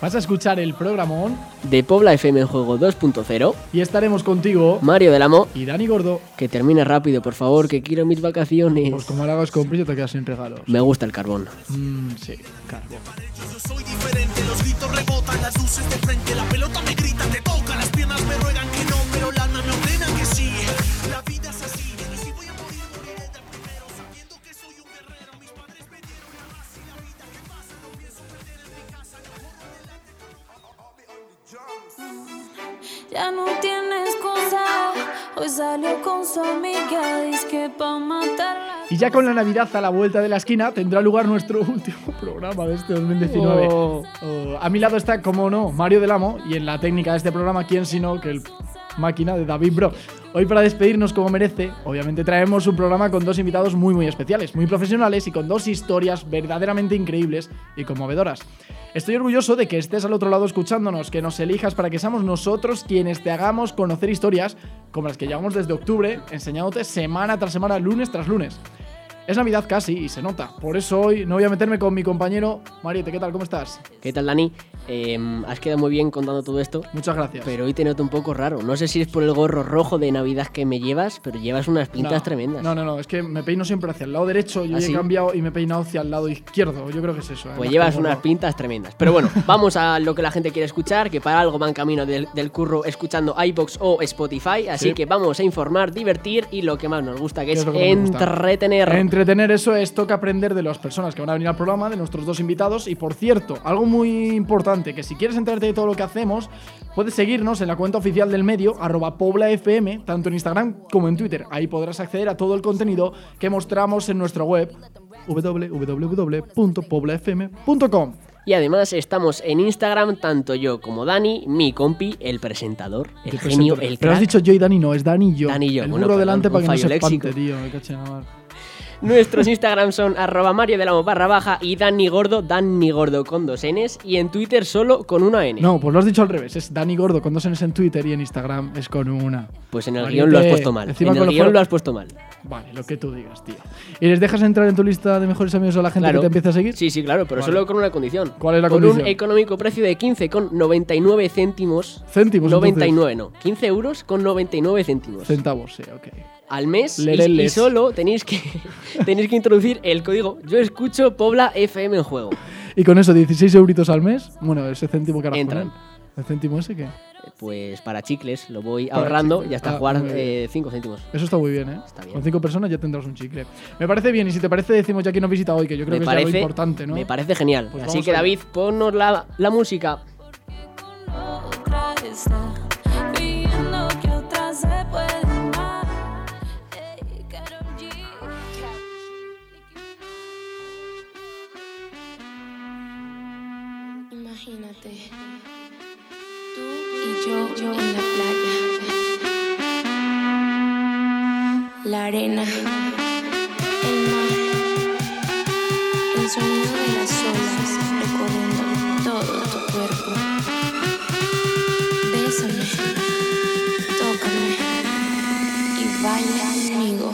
Vas a escuchar el programón de Pobla FM en Juego 2.0. Y estaremos contigo, Mario del Amo y Dani Gordo. Que termine rápido, por favor, que quiero mis vacaciones. Pues como lo hagas con prisa, te quedas sin regalos. Me gusta el carbón. Mm, sí, carbón. Yo soy diferente, los gritos rebotan, las luces de frente, la pelota me grita, te toca, Ya no tienes cosa, hoy salió con su amiga, dice que pa' matarla. Y ya con la Navidad a la vuelta de la esquina tendrá lugar nuestro último programa de este 2019. Oh. Oh, a mi lado está, como no, Mario del Amo y en la técnica de este programa, ¿quién sino que el máquina de David Bro? Hoy para despedirnos como merece, obviamente traemos un programa con dos invitados muy muy especiales, muy profesionales y con dos historias verdaderamente increíbles y conmovedoras. Estoy orgulloso de que estés al otro lado escuchándonos, que nos elijas para que seamos nosotros quienes te hagamos conocer historias como las que llevamos desde octubre, enseñándote semana tras semana, lunes tras lunes. Es Navidad casi y se nota. Por eso hoy no voy a meterme con mi compañero Mariette. ¿Qué tal? ¿Cómo estás? ¿Qué tal, Dani? Eh, has quedado muy bien contando todo esto. Muchas gracias. Pero hoy te noto un poco raro. No sé si es por el gorro rojo de Navidad que me llevas, pero llevas unas pintas no, tremendas. No, no, no. Es que me peino siempre hacia el lado derecho. Yo ¿Ah, he cambiado y me he peinado hacia el lado izquierdo. Yo creo que es eso. ¿eh? Pues Más llevas unas pintas tremendas. Pero bueno, vamos a lo que la gente quiere escuchar, que para algo van camino del, del curro escuchando iBox o Spotify. Así Sí. que vamos a informar, divertir y lo que más nos gusta, que ¿Qué es es que gusta? Entretener. Eso es toca aprender de las personas que van a venir al programa, de nuestros dos invitados. Y por cierto, algo muy importante, que si quieres enterarte de todo lo que hacemos, puedes seguirnos en la cuenta oficial del medio, arroba poblafm, tanto en Instagram como en Twitter. Ahí podrás acceder a todo el contenido que mostramos en nuestra web www.poblafm.com. Y además estamos en Instagram, tanto yo como Dani, mi compi, el presentador, el Te genio, el Pero has crack. dicho yo y Dani, no, es Dani y yo. Dani y yo. El Bueno, perdón, delante un para que no se espante, tío. me caché. Nuestros Instagram son arroba Mario de la barra baja y Dani Gordo, Dani Gordo con dos Ns y en Twitter solo con una N. No, pues lo has dicho al revés. Es Dani Gordo con dos Ns en Twitter y en Instagram es con una. Pues en el guion lo has puesto mal. encima En con el guion lo has puesto mal. Vale, lo que tú digas, tío. ¿Y les dejas entrar en tu lista de mejores amigos a la gente Claro. que te empieza a seguir? Sí, sí, claro, pero Vale. solo con una condición. ¿Cuál es la con condición? un económico precio de 15,99 céntimos. Céntimos, 99, no. 15 euros con 99 céntimos. Centavos, sí, ok. Al mes y, solo tenéis que, tenéis que introducir el código Yo escucho Pobla FM en juego. Y con eso, 16 euritos al mes. Bueno, ese céntimo que Entran. ¿El céntimo ese qué? Pues para chicles lo voy Para ahorrando y hasta Ah, jugar muy bien. 5 céntimos. Eso está muy bien, ¿eh? Está bien. Con cinco personas ya tendrás un chicle. Me parece bien, y si te parece, decimos ya quién nos visita hoy, que yo creo me que es algo importante, ¿no? me parece genial. Pues Así que. David, ponnos la, la música. Otra está pidiendo que otra se puede yo, en la playa, la arena, el mar, el sonido de las olas recorriendo todo tu cuerpo. Bésame, tócame y baila conmigo.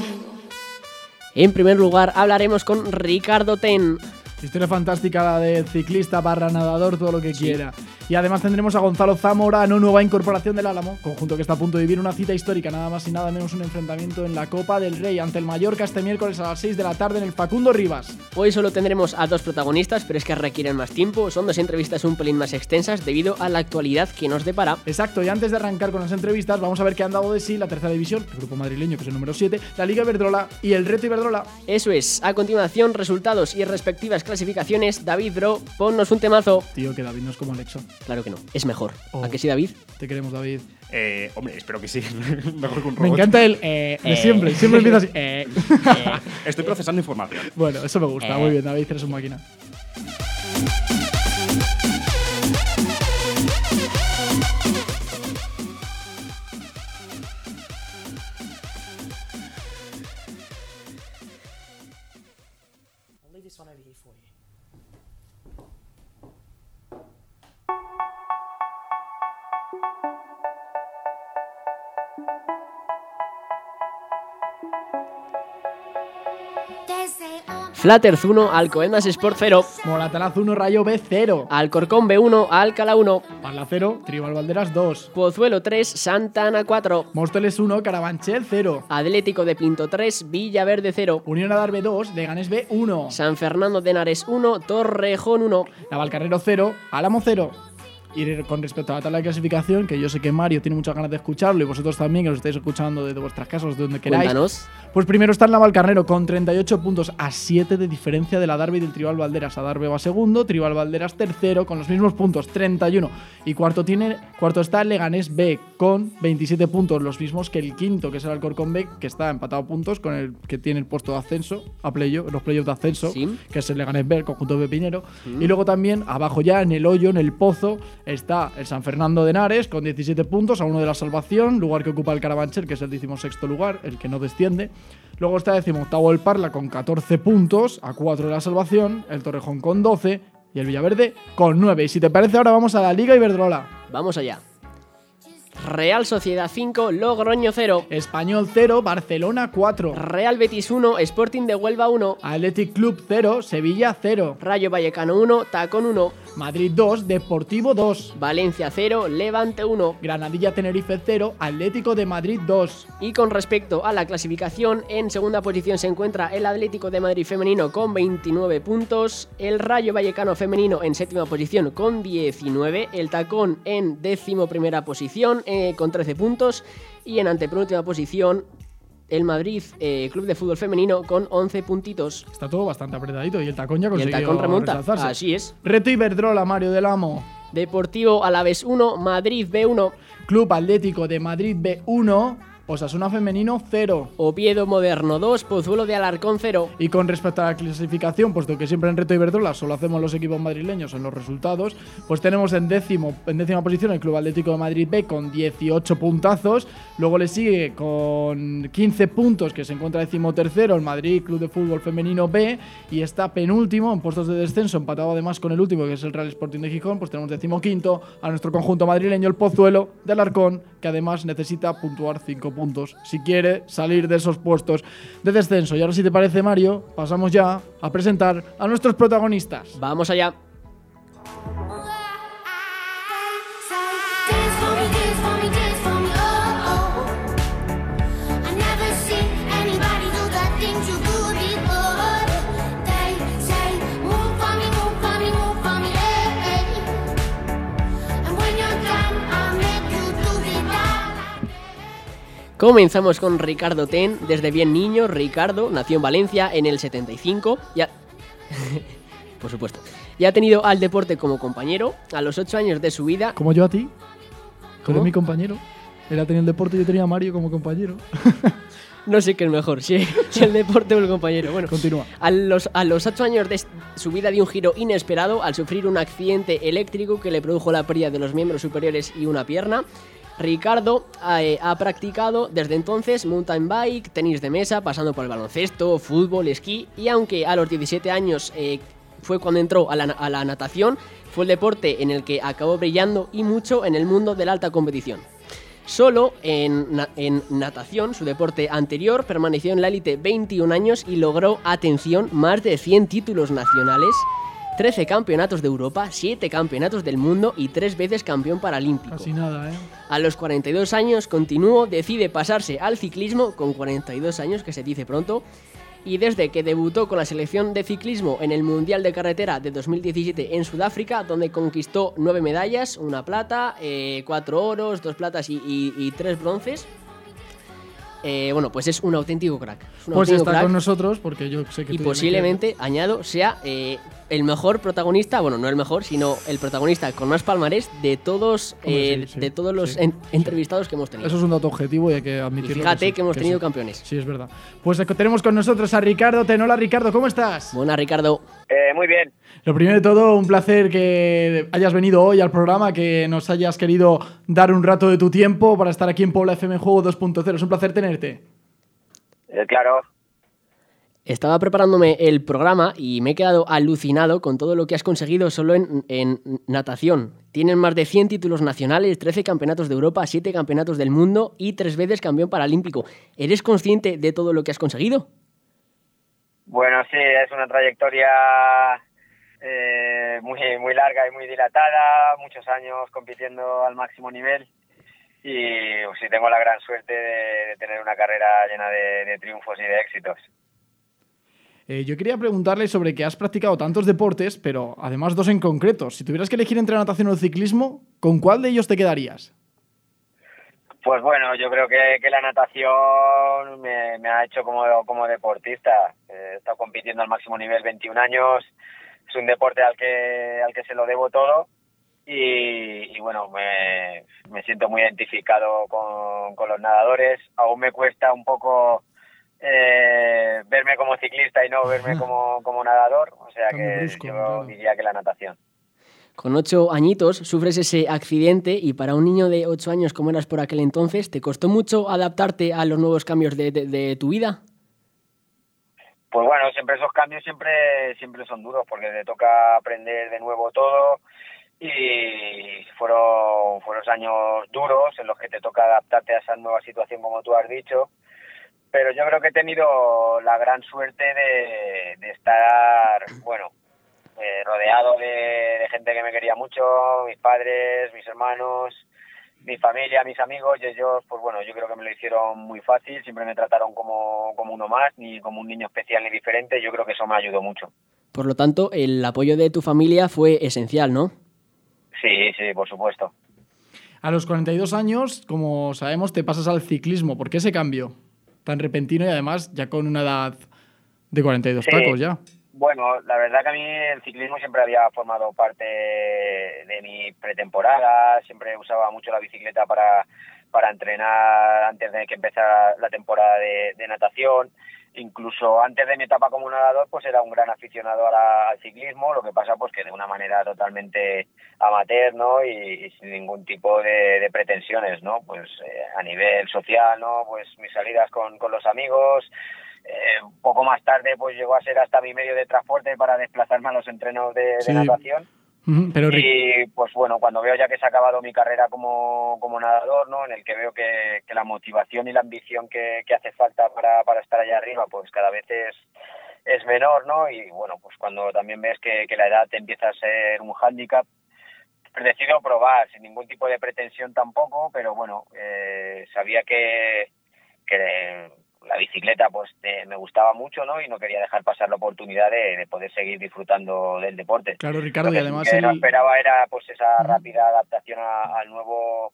En primer lugar, hablaremos con Ricardo Ten. Historia fantástica la de ciclista barra nadador, todo lo que quiera. Y además tendremos a Gonzalo Zamorano, nueva incorporación del Álamo, conjunto que está a punto de vivir una cita histórica, nada más y nada menos un enfrentamiento en la Copa del Rey ante el Mallorca este miércoles a las 6 de la tarde en el Facundo Rivas. Hoy solo tendremos a dos protagonistas, pero es que requieren más tiempo. Son dos entrevistas un pelín más extensas debido a la actualidad que nos depara. Exacto, y antes de arrancar con las entrevistas, vamos a ver qué han dado de sí la tercera división, el grupo madrileño que es el número 7, la Liga Iberdrola y el Reto Iberdrola. Eso es, a continuación, resultados y respectivas clasificaciones. David, bro, ponnos un temazo. Tío, que David no es como Alexo. Claro que no, es mejor. Oh. ¿A que sí, David? Te queremos, David. Eh, hombre, espero que sí. Mejor que un robot. Me encanta el eh, de Eh. siempre, siempre empieza así. eh. Estoy procesando información. Bueno, eso me gusta, Eh. muy bien, David, eres un máquina. Flatters 1, Alcobendas Sport 0. Moratalaz 1, Rayo B 0. Alcorcón B1, Alcalá 1. Parla 0, Tribal Valderas 2. Pozuelo 3, Santa Ana 4. Móstoles 1, Carabanchel 0. Atlético de Pinto 3, Villaverde 0. Unión Adar B 2, Leganés B 1. San Fernando de Henares 1, Torrejón 1. Navalcarnero 0, Álamo 0. Y con respecto a la tabla de clasificación, que yo sé que Mario tiene muchas ganas de escucharlo y vosotros también, que lo estáis escuchando desde vuestras casas, de donde queráis. Cuéntanos. Pues primero está el Navalcarnero con 38 puntos a 7 de diferencia de la Darby y del Tribal Valderas. A Darby va segundo, Tribal Valderas tercero con los mismos puntos, 31. Y cuarto, tiene, cuarto está el Leganés B con 27 puntos, los mismos que el quinto, que es el Alcorcón B, que está empatado a puntos con el que tiene el puesto de ascenso a playoff, los playoffs de ascenso, Sí. que es el Leganés B, el conjunto de Pinero. Y luego también, abajo ya, en el hoyo, en el pozo, está el San Fernando de Henares con 17 puntos, a uno de la salvación, lugar que ocupa el Carabanchel, que es el 16 lugar, el que no desciende. Luego está decimoctavo el Parla con 14 puntos, a 4 de la salvación, el Torrejón con 12 y el Villaverde con 9. Y si te parece, ahora vamos a la Liga Iberdrola. Vamos allá. Real Sociedad 5, Logroño 0. Español 0, Barcelona 4. Real Betis 1, Sporting de Huelva 1. Athletic Club 0, Sevilla 0. Rayo Vallecano 1, Tacón 1. Madrid 2, Deportivo 2. Valencia 0, Levante 1. Granadilla Tenerife 0, Atlético de Madrid 2. Y con respecto a la clasificación, en segunda posición se encuentra el Atlético de Madrid femenino con 29 puntos, el Rayo Vallecano femenino en séptima posición con 19, el Tacón en décimo primera posición eh, con 13 puntos y en antepenúltima posición el Madrid eh, Club de Fútbol Femenino con 11 puntitos. Está todo bastante apretadito y el tacón ya Y el consiguió Tacón remonta. Así es. Reto Iberdrola, Mario del Amo. Deportivo Alavés 1, Madrid B1, Club Atlético de Madrid B1, Osasuna Femenino 0. Oviedo Moderno 2, Pozuelo de Alarcón 0. Y con respecto a la clasificación, puesto que siempre en Reto Iberdrola solo hacemos los equipos madrileños en los resultados, pues tenemos en décimo, en décima posición el Club Atlético de Madrid B con 18 puntazos. Luego le sigue con 15 puntos, que se encuentra décimo tercero el Madrid Club de Fútbol Femenino B. Y está penúltimo en puestos de descenso, empatado además con el último, que es el Real Sporting de Gijón. Pues tenemos décimo quinto a nuestro conjunto madrileño, el Pozuelo del Arcón, que además necesita puntuar 5 puntos si quiere salir de esos puestos de descenso. Y ahora, si te parece, Mario, pasamos ya a presentar a nuestros protagonistas. Vamos allá. Comenzamos con Ricardo Ten. Desde bien niño, Ricardo nació en Valencia en el 75. Ya. Por supuesto. Y ha tenido al deporte como compañero. A los 8 años de su vida. Como yo a ti, ¿Cómo? eres mi compañero. Él ha tenido el deporte y yo tenía a Mario como compañero. No sé qué es mejor, si, el deporte o el compañero. Bueno, Continúa. A los, a los 8 años de su vida dio un giro inesperado al sufrir un accidente eléctrico que le produjo la pérdida de los miembros superiores y una pierna. Ricardo eh, ha practicado desde entonces mountain bike, tenis de mesa, pasando por el baloncesto, fútbol, esquí y aunque a los 17 años eh, fue cuando entró a la, natación, fue el deporte en el que acabó brillando y mucho en el mundo de la alta competición. Solo en, en natación, su deporte anterior, permaneció en la élite 21 años y logró, atención, más de 100 títulos nacionales, 13 campeonatos de Europa, 7 campeonatos del mundo y 3 veces campeón paralímpico. Casi nada, ¿eh? A los 42 años continuó, decide pasarse al ciclismo, con 42 años, que se dice pronto, y desde que debutó con la selección de ciclismo en el Mundial de Carretera de 2017 en Sudáfrica, donde conquistó 9 medallas, una plata, 4 oros, 2 platas y, 3 bronces. Eh, bueno, pues es un auténtico crack. Es un Pues auténtico está crack con nosotros porque yo sé que y posiblemente, añado, sea eh, el mejor protagonista, bueno, no el mejor, sino el protagonista con más palmarés de todos, Hombre, eh, sí, sí, de todos los sí, en- sí. entrevistados que hemos tenido. Eso es un dato objetivo y hay que y admitirlo. fíjate que, sí, hemos tenido sí. campeones. Sí, es verdad. Pues eh, tenemos con nosotros a Ricardo Tenola. Ricardo, ¿cómo estás? Buena, Ricardo. Eh, muy bien. Lo primero de todo, un placer que hayas venido hoy al programa, que nos hayas querido dar un rato de tu tiempo para estar aquí en Puebla FM Juego 2.0. Es un placer tenerte. Eh, claro. Estaba preparándome el programa y me he quedado alucinado con todo lo que has conseguido solo en, en natación. Tienen más de 100 títulos nacionales, 13 campeonatos de Europa, 7 campeonatos del mundo y 3 veces campeón paralímpico. ¿Eres consciente de todo lo que has conseguido? Bueno, sí, es una trayectoria eh, muy, muy larga y muy dilatada, muchos años compitiendo al máximo nivel y pues, sí tengo la gran suerte de, tener una carrera llena de triunfos y de éxitos. Eh, yo quería preguntarle sobre que has practicado tantos deportes, pero además dos en concreto. Si tuvieras que elegir entre la natación o el ciclismo, ¿con cuál de ellos te quedarías? Pues bueno, yo creo que, la natación me, ha hecho como, deportista. Eh, He estado compitiendo al máximo nivel 21 años. Es un deporte al que, al que se lo debo todo. Y, bueno, me, siento muy identificado con los nadadores. Aún me cuesta un poco eh, verme como ciclista y no verme como, como nadador. O sea que brusco, yo claro. diría que la natación. Con ocho añitos sufres ese accidente y para un niño de ocho años como eras por aquel entonces, ¿te costó mucho adaptarte a los nuevos cambios de, de- de tu vida? Pues bueno, siempre esos cambios siempre siempre son duros porque te toca aprender de nuevo todo y fueron fueron años duros en los que te toca adaptarte a esa nueva situación como tú has dicho. Pero yo creo que he tenido la gran suerte de, de estar, bueno, eh, rodeado de, de gente que me quería mucho, mis padres, mis hermanos, mi familia, mis amigos, y ellos, pues bueno, yo creo que me lo hicieron muy fácil, siempre me trataron como, como uno más, ni como un niño especial ni diferente, yo creo que eso me ayudó mucho. Por lo tanto, el apoyo de tu familia fue esencial, ¿no? Sí, sí, por supuesto. A los 42 años, como sabemos, te pasas al ciclismo. ¿Por qué ese cambio tan repentino y además ya con una edad de 42 Sí. tacos ya? Bueno, la verdad que a mí el ciclismo siempre había formado parte de mi pretemporada, siempre usaba mucho la bicicleta para, para entrenar antes de que empezara la temporada de, de natación. Incluso antes de mi etapa como nadador, pues era un gran aficionado al ciclismo, lo que pasa pues que de una manera totalmente amateur, ¿no? Y, y sin ningún tipo de, de pretensiones, ¿no? Pues eh, a nivel social, ¿no? Pues mis salidas con, con los amigos, eh, un poco más tarde pues llegó a ser hasta mi medio de transporte para desplazarme a los entrenos de, de Sí. natación Y pues bueno cuando veo ya que se ha acabado mi carrera como, como nadador no en el que veo que, la motivación y la ambición que, hace falta para, para estar allá arriba pues cada vez es es menor no y bueno pues cuando también ves que, que la edad te empieza a ser un hándicap pues decido probar sin ningún tipo de pretensión tampoco pero bueno eh, sabía que que la bicicleta pues eh, me gustaba mucho no y no quería dejar pasar la oportunidad de, de poder seguir disfrutando del deporte. Claro, Ricardo, lo y que sí además que no esperaba era pues esa rápida adaptación a- al nuevo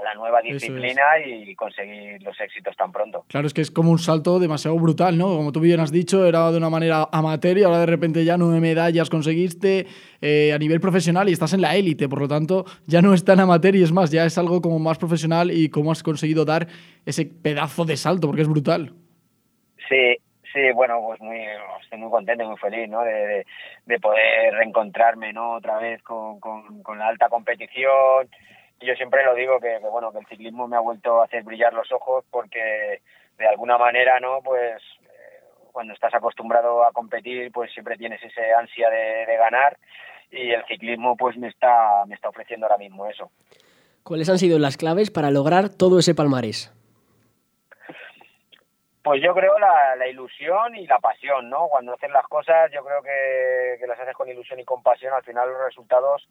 a la nueva es. disciplina y conseguir los éxitos tan pronto. Claro, es que es como un salto demasiado brutal, ¿no? Como tú bien has dicho, era de una manera amateur y ahora de repente ya nueve medallas conseguiste eh, a nivel profesional y estás en la élite, por lo tanto ya no es tan amateur y es más, ya es algo como más profesional y cómo has conseguido dar ese pedazo de salto, porque es brutal. Sí, sí, bueno, pues muy estoy muy contento y muy feliz, ¿no? De, de, de poder reencontrarme, ¿no? Otra vez con, con, con la alta competición. Yo siempre lo digo que, que, bueno, que el ciclismo me ha vuelto a hacer brillar los ojos porque de alguna manera, ¿no? Pues eh, cuando estás acostumbrado a competir, pues siempre tienes ese ansia de, de ganar y el ciclismo pues me está me está ofreciendo ahora mismo eso. ¿Cuáles han sido las claves para lograr todo ese palmarés? Pues yo creo la, ilusión y la pasión, ¿no? Cuando haces las cosas, yo creo que, las haces con ilusión y con pasión, al final los resultados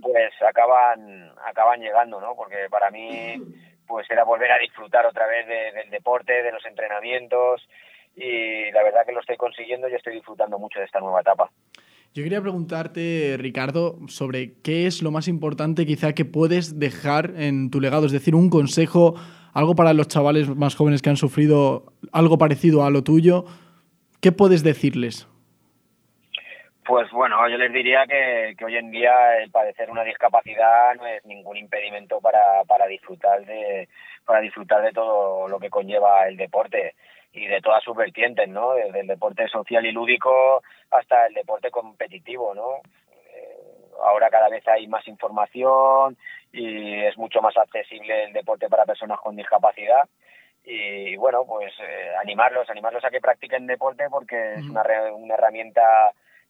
pues acaban acaban llegando, ¿no? Porque para mí pues era volver a disfrutar otra vez de- del deporte, de los entrenamientos y la verdad que lo estoy consiguiendo y estoy disfrutando mucho de esta nueva etapa. Yo quería preguntarte, Ricardo, sobre qué es lo más importante quizá que puedes dejar en tu legado, es decir, un consejo, algo para los chavales más jóvenes que han sufrido algo parecido a lo tuyo. ¿Qué puedes decirles? Pues bueno, yo les diría que, que hoy en día el padecer una discapacidad no es ningún impedimento para, para disfrutar de para disfrutar de todo lo que conlleva el deporte y de todas sus vertientes, ¿no? Desde el deporte social y lúdico hasta el deporte competitivo, ¿no? Ahora cada vez hay más información y es mucho más accesible el deporte para personas con discapacidad y bueno, pues eh, animarlos, animarlos a que practiquen deporte porque es Ujú. una, re- una herramienta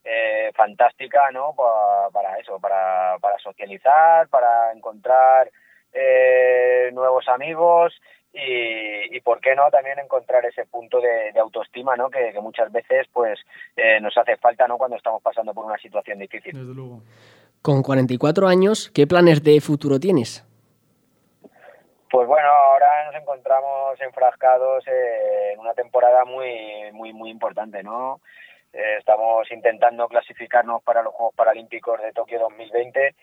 eh, fantástica, ¿no? Pa- para eso, para, para socializar, para encontrar eh, nuevos amigos y, y por qué no también encontrar ese punto de, de autoestima, ¿no? Que, que muchas veces pues eh, nos hace falta, ¿no? Cuando estamos pasando por una situación difícil. Desde luego. Con 44 años, ¿qué planes de futuro tienes? Pues bueno, ahora nos encontramos enfrascados en una temporada muy, muy, muy importante, ¿no? Eh, estamos intentando clasificarnos para los Juegos Paralímpicos de Tokio 2020,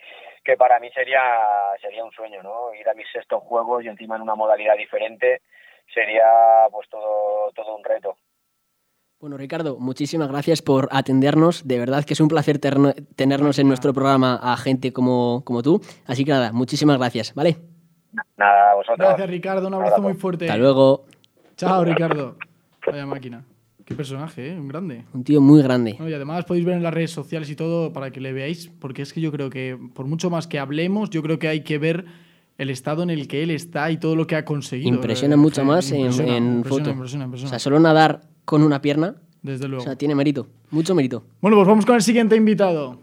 que para mí sería, sería un sueño, ¿no? Ir a mis sextos Juegos y encima en una modalidad diferente sería pues todo, todo un reto. Bueno, Ricardo, muchísimas gracias por atendernos. De verdad que es un placer tenernos en nuestro programa a gente como, como tú. Así que nada, muchísimas gracias, ¿vale? Nada, vosotros. Gracias, Ricardo. Un abrazo muy fuerte. Hasta luego. Chao, Ricardo. Vaya máquina. Qué personaje, ¿eh? Un grande. Un tío muy grande. No, y además podéis ver en las redes sociales y todo para que le veáis, porque es que yo creo que por mucho más que hablemos, yo creo que hay que ver el estado en el que él está y todo lo que ha conseguido. Impresiona Eh, mucho eh, más en, impresiona, en impresiona, foto. impresiona, O impresiona. sea, solo nadar con una pierna, Desde o luego. sea, tiene mérito, mucho mérito. Bueno, pues vamos con el siguiente invitado.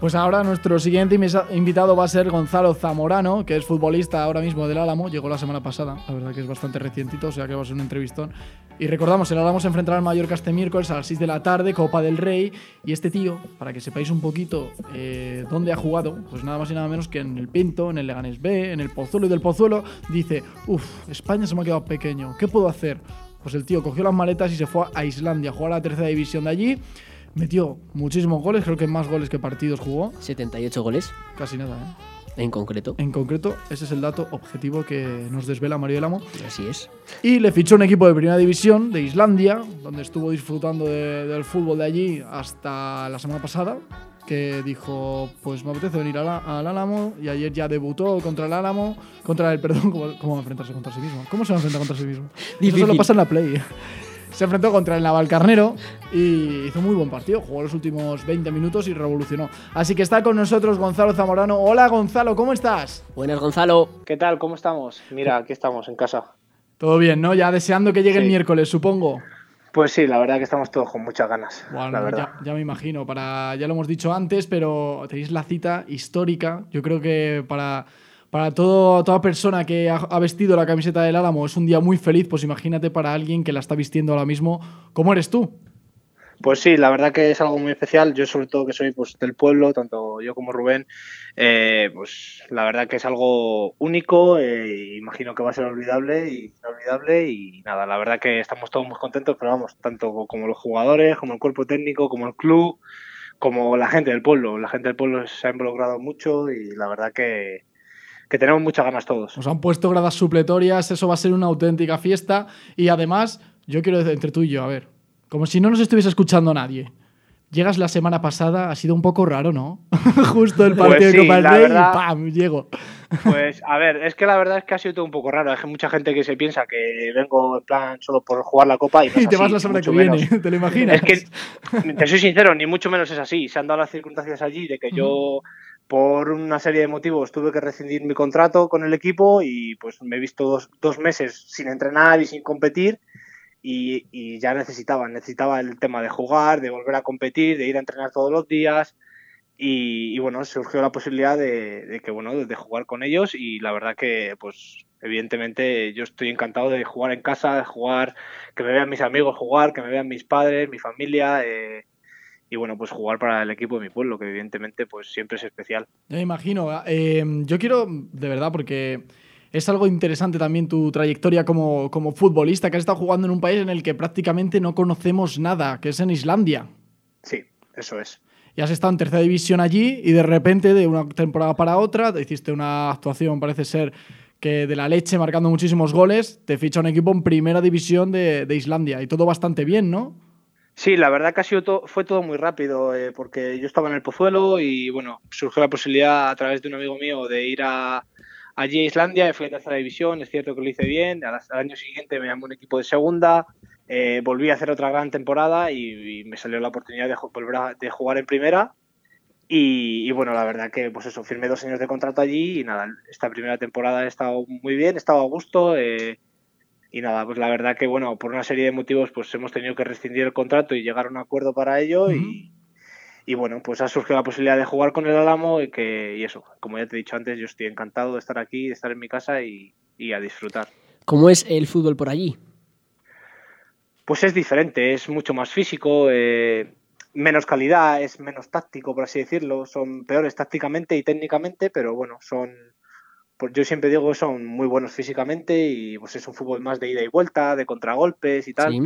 Pues ahora nuestro siguiente invitado va a ser Gonzalo Zamorano, que es futbolista ahora mismo del Álamo. Llegó la semana pasada, la verdad que es bastante recientito, o sea que va a ser un entrevistón. Y recordamos, el Álamo se enfrentará al Mallorca este miércoles a las 6 de la tarde, Copa del Rey. Y este tío, para que sepáis un poquito eh, dónde ha jugado, pues nada más y nada menos que en el Pinto, en el Leganés B, en el Pozuelo y del Pozuelo, dice, uff, España se me ha quedado pequeño, ¿qué puedo hacer? Pues el tío cogió las maletas y se fue a Islandia a jugar a la tercera división de allí. Metió muchísimos goles, creo que más goles que partidos jugó. 78 goles Casi nada, ¿eh? en concreto. En concreto, ese es el dato objetivo que nos desvela Mario del Amo. Así es. Y le fichó un equipo de primera división de Islandia, donde estuvo disfrutando de- del fútbol de allí hasta la semana pasada. Que dijo, pues me apetece venir al, Álamo. Y ayer ya debutó contra el Álamo. Contra el, perdón, ¿cómo, cómo va a enfrentarse contra sí mismo? ¿Cómo se va a enfrentar contra sí mismo? Eso Difícil. solo pasa en la Play. Se enfrentó contra el Navalcarnero y hizo un muy buen partido. Jugó los últimos 20 minutos y revolucionó. Así que está con nosotros Gonzalo Zamorano. Hola Gonzalo, ¿cómo estás? Buenas, Gonzalo. ¿Qué tal? ¿Cómo estamos? Mira, aquí estamos en casa. Todo bien, ¿no? Ya deseando que llegue el miércoles, supongo. Pues sí, la verdad que estamos todos con muchas ganas. Bueno, la verdad. ya, ya me imagino. Para, ya lo hemos dicho antes, pero tenéis la cita histórica. Yo creo que para, para todo, toda persona que ha, vestido la camiseta del Álamo es un día muy feliz. Pues imagínate para alguien que la está vistiendo ahora mismo. ¿Cómo eres tú? Pues sí, la verdad que es algo muy especial. Yo sobre todo que soy pues del pueblo, tanto yo como Rubén, eh, pues la verdad que es algo único. eh, imagino que va a ser olvidable y inolvidable y nada, la verdad que estamos todos muy contentos, pero vamos, tanto como los jugadores, como el cuerpo técnico, como el club, como la gente del pueblo. La gente del pueblo se ha involucrado mucho y la verdad que, que tenemos muchas ganas todos. Os han puesto gradas supletorias. Eso va a ser una auténtica fiesta. Y además, yo quiero decir, entre tú y yo, a ver, como si no nos estuviese escuchando nadie. Llegas la semana pasada, ha sido un poco raro, ¿no? Justo el Pues partido sí, de Copa del Rey verdad- y ¡pam! Llego. Pues a ver, es que la verdad es que ha sido todo un poco raro. Hay mucha gente que se piensa que vengo en plan solo por jugar la copa y, no es Y te así, vas la semana que viene, menos. ¿te lo imaginas? Es que, te soy sincero, ni mucho menos es así. Se han dado las circunstancias allí de que yo, por una serie de motivos, tuve que rescindir mi contrato con el equipo y pues me he visto dos, dos meses sin entrenar y sin competir. Y, y ya necesitaba, necesitaba el tema de jugar, de volver a competir, de ir a entrenar todos los días. Y, y, bueno, surgió la posibilidad de, de que, bueno, de jugar con ellos y la verdad que, pues, evidentemente yo estoy encantado de jugar en casa, de jugar, que me vean mis amigos jugar, que me vean mis padres, mi familia eh, y, bueno, pues jugar para el equipo de mi pueblo, que evidentemente, pues, siempre es especial. Me imagino. Eh, yo quiero, de verdad, porque es algo interesante también tu trayectoria como, como futbolista, que has estado jugando en un país en el que prácticamente no conocemos nada, que es en Islandia. Sí, eso es. Y has estado en tercera división allí y de repente, de una temporada para otra, te hiciste una actuación, parece ser que de la leche, marcando muchísimos goles, te ficha un equipo en primera división de, de Islandia. Y todo bastante bien, ¿no? Sí, la verdad que ha sido fue todo muy rápido, eh, porque yo estaba en el Pozuelo y bueno, surgió la posibilidad a través de un amigo mío de ir a, allí a Islandia, fui a tercera división, es cierto que lo hice bien, al, año siguiente me llamó un equipo de segunda, eh, volví a hacer otra gran temporada y, me salió la oportunidad de volver a jugar en primera y, y bueno, la verdad que pues eso, firmé dos años de contrato allí y nada, esta primera temporada he estado muy bien, he estado a gusto. eh, y nada, pues la verdad que bueno, por una serie de motivos pues hemos tenido que rescindir el contrato y llegar a un acuerdo para ello y, y bueno, pues ha surgido la posibilidad de jugar con el Álamo y que y eso, como ya te he dicho antes, yo estoy encantado de estar aquí, de estar en mi casa y, y a disfrutar. ¿Cómo es el fútbol por allí? Pues es diferente, es mucho más físico, eh, menos calidad, es menos táctico, por así decirlo. Son peores tácticamente y técnicamente, pero bueno, son. Pues yo siempre digo que son muy buenos físicamente y pues es un fútbol más de ida y vuelta, de contragolpes y tal. Sí.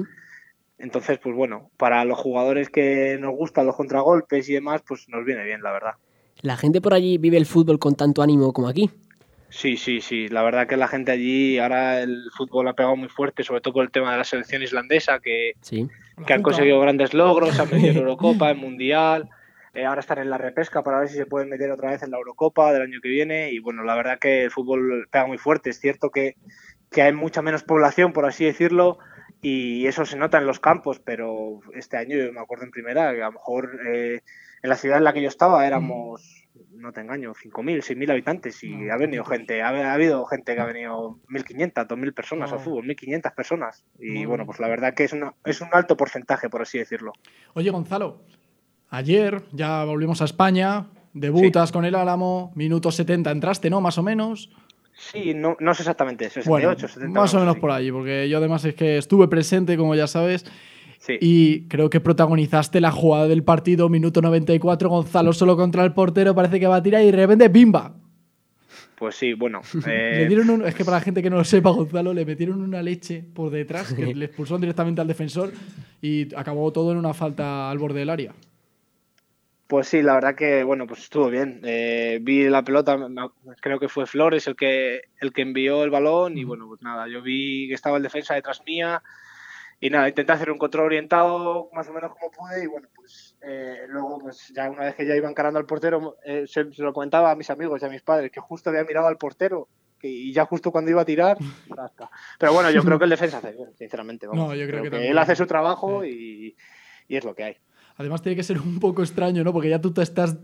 Entonces, pues bueno, para los jugadores que nos gustan los contragolpes y demás, pues nos viene bien, la verdad. ¿La gente por allí vive el fútbol con tanto ánimo como aquí? Sí, sí, sí. La verdad que la gente allí, ahora el fútbol ha pegado muy fuerte, sobre todo con el tema de la selección islandesa, que, Sí. que han conseguido grandes logros, han metido en Eurocopa, en Mundial, eh, ahora están en la repesca para ver si se pueden meter otra vez en la Eurocopa del año que viene y bueno, la verdad que el fútbol pega muy fuerte, es cierto que, que hay mucha menos población, por así decirlo, y eso se nota en los campos, pero este año yo me acuerdo en primera, que a lo mejor eh, en la ciudad en la que yo estaba éramos, no te engaño, 5.000, 6.000 habitantes y No, ha venido gente, ha, ha habido gente que ha venido 1.500, 2.000 personas al No. fútbol, 1.500 personas y No. bueno, pues la verdad que es, una- es un alto porcentaje, por así decirlo. Oye, Gonzalo, ayer ya volvimos a España, debutas con el Álamo, minuto 70 entraste, ¿no? Más o menos. Sí, no, no sé exactamente, 68, Bueno, 70. más o menos sí. por allí, porque yo además es que estuve presente, como ya sabes, Sí. y creo que protagonizaste la jugada del partido, minuto 94, Gonzalo solo contra el portero, parece que va a tirar y de repente ¡bimba! Pues sí, bueno. Le eh, dieron un- es que para la gente que no lo sepa, Gonzalo, le metieron una leche por detrás que le expulsaron directamente al defensor y acabó todo en una falta al borde del área. Pues sí, la verdad que, bueno, pues estuvo bien. Eh, vi la pelota, creo que fue Flores el que, el que envió el balón y bueno, pues nada, yo vi que estaba el defensa detrás mía y nada, intenté hacer un control orientado más o menos como pude y bueno, pues eh, luego, pues ya una vez que ya iba encarando al portero, eh, se, se lo comentaba a mis amigos y a mis padres que justo había mirado al portero que- y ya justo cuando iba a tirar, zasca. pero bueno, yo creo que el defensa hace bien, sinceramente. Vamos. No, yo creo que que él hace su trabajo y, y es lo que hay. Además tiene que ser un poco extraño, ¿no? Porque ya tú te estás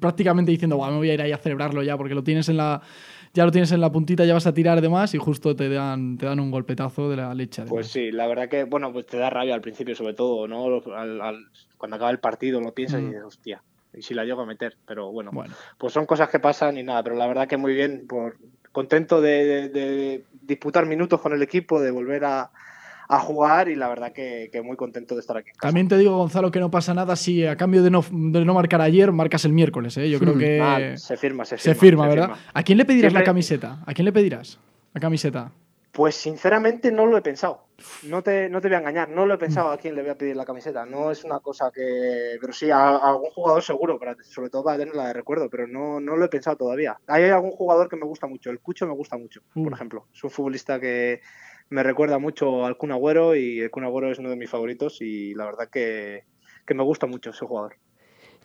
prácticamente diciendo, "Buah, me voy a ir ahí a celebrarlo ya, porque lo tienes en la, ya lo tienes en la puntita, ya vas a tirar de más y justo te dan, te dan un golpetazo de la leche. además. Pues sí, la verdad que, bueno, pues te da rabia al principio, sobre todo, ¿no? Al- al- cuando acaba el partido lo piensas y Mm. dices, hostia, y si la llego a meter, pero bueno, Bueno, pues son cosas que pasan y nada, pero la verdad que muy bien, por contento de, de- de disputar minutos con el equipo, de volver a, a jugar y la verdad que, que muy contento de estar aquí. también te digo, Gonzalo, que no pasa nada si a cambio de no, de no marcar ayer, marcas el miércoles, ¿eh? Yo creo que Ah, se firma, se se firma. se ¿verdad? firma. ¿A quién le pedirás la camiseta? ¿A quién le pedirás la camiseta? Pues sinceramente no lo he pensado. No te, no te voy a engañar, no lo he pensado a quién le voy a pedir la camiseta. No es una cosa que. Pero sí, a, a algún jugador seguro, para, sobre todo para tenerla de recuerdo, pero no, no lo he pensado todavía. Hay algún jugador que me gusta mucho, el Cucho me gusta mucho, Uh. por ejemplo. Es un futbolista que me recuerda mucho al Kun Agüero y el Kun Agüero es uno de mis favoritos y la verdad que, que me gusta mucho ese jugador.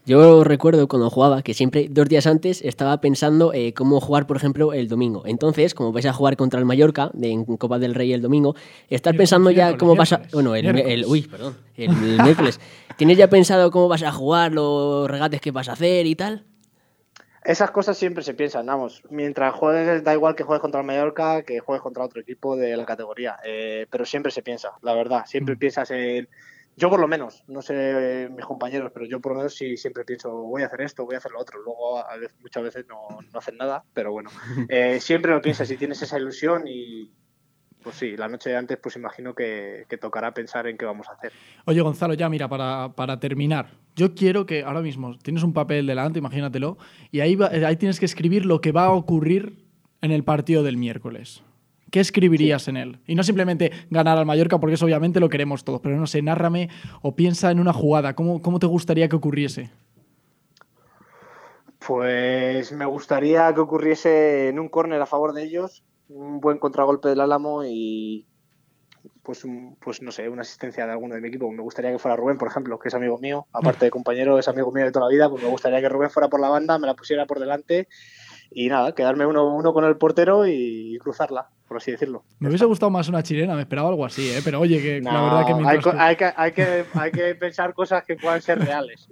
Yo recuerdo cuando jugaba que siempre dos días antes estaba pensando eh, cómo jugar, por ejemplo, el domingo. Entonces, como vais a jugar contra el Mallorca de, en Copa del Rey el domingo, estás pensando ya cómo vas a. Bueno, el, el- uy, perdón, el, el miércoles. ¿Tienes ya pensado cómo vas a jugar, los regates que vas a hacer y tal? Esas cosas siempre se piensan, vamos. Mientras juegues, da igual que juegues contra el Mallorca que juegues contra otro equipo de la categoría. Eh, pero siempre se piensa, la verdad. Siempre Mm. piensas en. Yo, por lo menos, no sé mis compañeros, pero yo, por lo menos, sí siempre pienso, voy a hacer esto, voy a hacer lo otro. Luego, a veces- muchas veces no, no hacen nada, pero bueno. Eh, siempre lo piensas y tienes esa ilusión y. Pues sí, la noche de antes, pues imagino que, que tocará pensar en qué vamos a hacer. Oye, Gonzalo, ya mira, para, para terminar, yo quiero que ahora mismo tienes un papel delante, imagínatelo, y ahí, va- ahí tienes que escribir lo que va a ocurrir en el partido del miércoles. ¿Qué escribirías en él? Y no simplemente ganar al Mallorca, porque eso obviamente lo queremos todos, pero no sé, nárrame o piensa en una jugada. ¿Cómo, cómo te gustaría que ocurriese? Pues me gustaría que ocurriese en un córner a favor de ellos, un buen contragolpe del Álamo y pues un- pues no sé, una asistencia de alguno de mi equipo. Me gustaría que fuera Rubén, por ejemplo, que es amigo mío, aparte de compañero, es amigo mío de toda la vida, pues me gustaría que Rubén fuera por la banda, me la pusiera por delante y nada, quedarme uno, uno con el portero y cruzarla, por así decirlo. Me hubiese gustado más una chilena, me esperaba algo así, ¿eh? pero oye, que la verdad que hay, co- hay que, hay, que, hay que pensar cosas que puedan ser reales.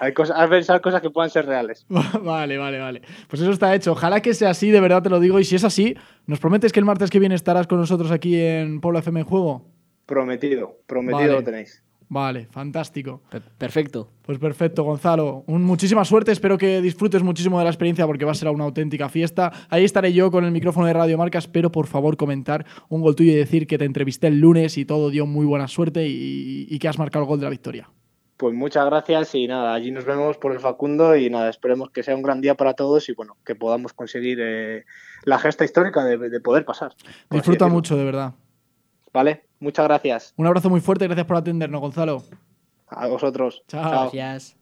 hay, cosas, hay que pensar cosas que puedan ser reales. Vale, vale, vale. Pues eso está hecho. Ojalá que sea así, de verdad te lo digo. Y si es así, ¿nos prometes que el martes que viene estarás con nosotros aquí en Puebla FM en Juego? Prometido, prometido Vale. lo tenéis. Vale, fantástico. Pe- Perfecto. Pues perfecto, Gonzalo. Un, muchísima suerte. Espero que disfrutes muchísimo de la experiencia porque va a ser una auténtica fiesta. Ahí estaré yo con el micrófono de Radio Marca. Espero, por favor, comentar un gol tuyo y decir que te entrevisté el lunes y todo dio muy buena suerte y, y que has marcado el gol de la victoria. Pues muchas gracias y nada, allí nos vemos por el Facundo y nada, esperemos que sea un gran día para todos y bueno, que podamos conseguir eh, la gesta histórica de, de poder pasar. Disfruta mucho, de verdad. Vale, muchas gracias Un abrazo muy fuerte y gracias por atendernos, Gonzalo. a vosotros. Chao. Chao. Gracias.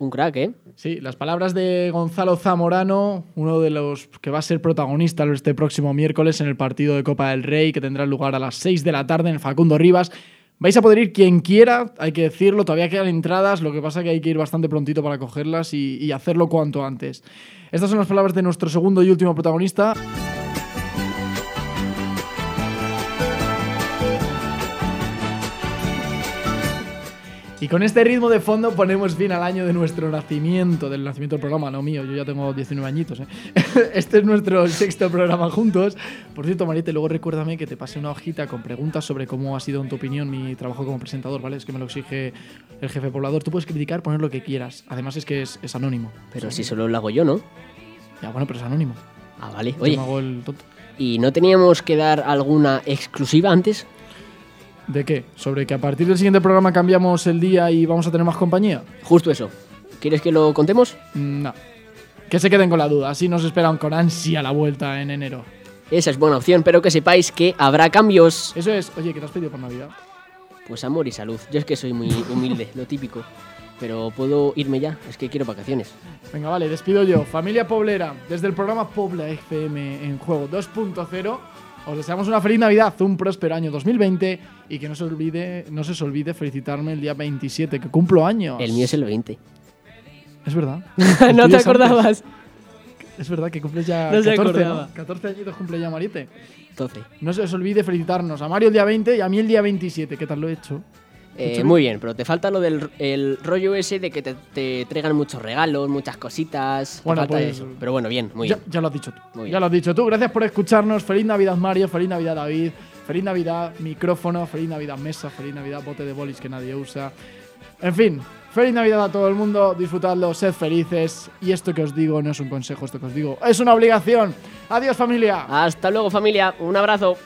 Un crack, ¿eh? Sí, las palabras de Gonzalo Zamorano, uno de los que va a ser protagonista este próximo miércoles en el partido de Copa del Rey, que tendrá lugar a las 6 de la tarde en el Facundo Rivas. Vais a poder ir quien quiera, hay que decirlo, todavía quedan entradas, lo que pasa que hay que ir bastante prontito para cogerlas y, y hacerlo cuanto antes. Estas son las palabras de nuestro segundo y último protagonista. Y con este ritmo de fondo ponemos fin al año de nuestro nacimiento, del nacimiento del programa, no mío, yo ya tengo 19 añitos. ¿eh? Este es nuestro sexto programa juntos. Por cierto, Mariette, luego recuérdame que te pasé una hojita con preguntas sobre cómo ha sido, en tu opinión, mi trabajo como presentador, ¿vale? Es que me lo exige el jefe poblador. Tú puedes criticar, poner lo que quieras. Además es que es, es anónimo. Pero si solo lo hago yo, ¿no? Ya, bueno, pero es anónimo. Ah, vale. Yo Oye, me hago el tonto. ¿y no teníamos que dar alguna exclusiva antes? ¿De qué? ¿Sobre que a partir del siguiente programa cambiamos el día y vamos a tener más compañía? Justo eso. ¿Quieres que lo contemos? Mm, No. Que se queden con la duda, así nos esperan con ansia la vuelta en enero. Esa es buena opción, pero que sepáis que habrá cambios. Eso es, oye, ¿qué te has pedido por Navidad? Pues amor y salud. Yo es que soy muy humilde, lo típico. Pero puedo irme ya, es que quiero vacaciones. Venga, vale, despido yo. Familia Poblera, desde el programa Pobla FM en Juego 2.0, os deseamos una feliz Navidad, un próspero año 2020 y que no se, olvide, no se os olvide felicitarme el día 27, que cumplo años. El mío es el 20. Es verdad. no te antes. acordabas. Es verdad que cumples ya No se 14, acordaba. ¿no? 14 añitos cumple ya Mariette. 12. No se os olvide felicitarnos a Mario el día 20 y a mí el día 27. ¿Qué tal lo he hecho? Eh, muy bien, pero te falta lo del el rollo ese de que te, te traigan muchos regalos, muchas cositas. Te Bueno, falta pues- eso. Pero bueno, bien, muy ya, bien. ya lo has dicho tú. Ya lo has dicho tú. Gracias por escucharnos. Feliz Navidad, Mario. Feliz Navidad, David. Feliz Navidad, micrófono. Feliz Navidad, mesa. Feliz Navidad, bote de bolis que nadie usa. En fin, feliz Navidad a todo el mundo. Disfrutadlo, sed felices. Y esto que os digo no es un consejo, esto que os digo es una obligación. Adiós, familia. Hasta luego, familia. Un abrazo.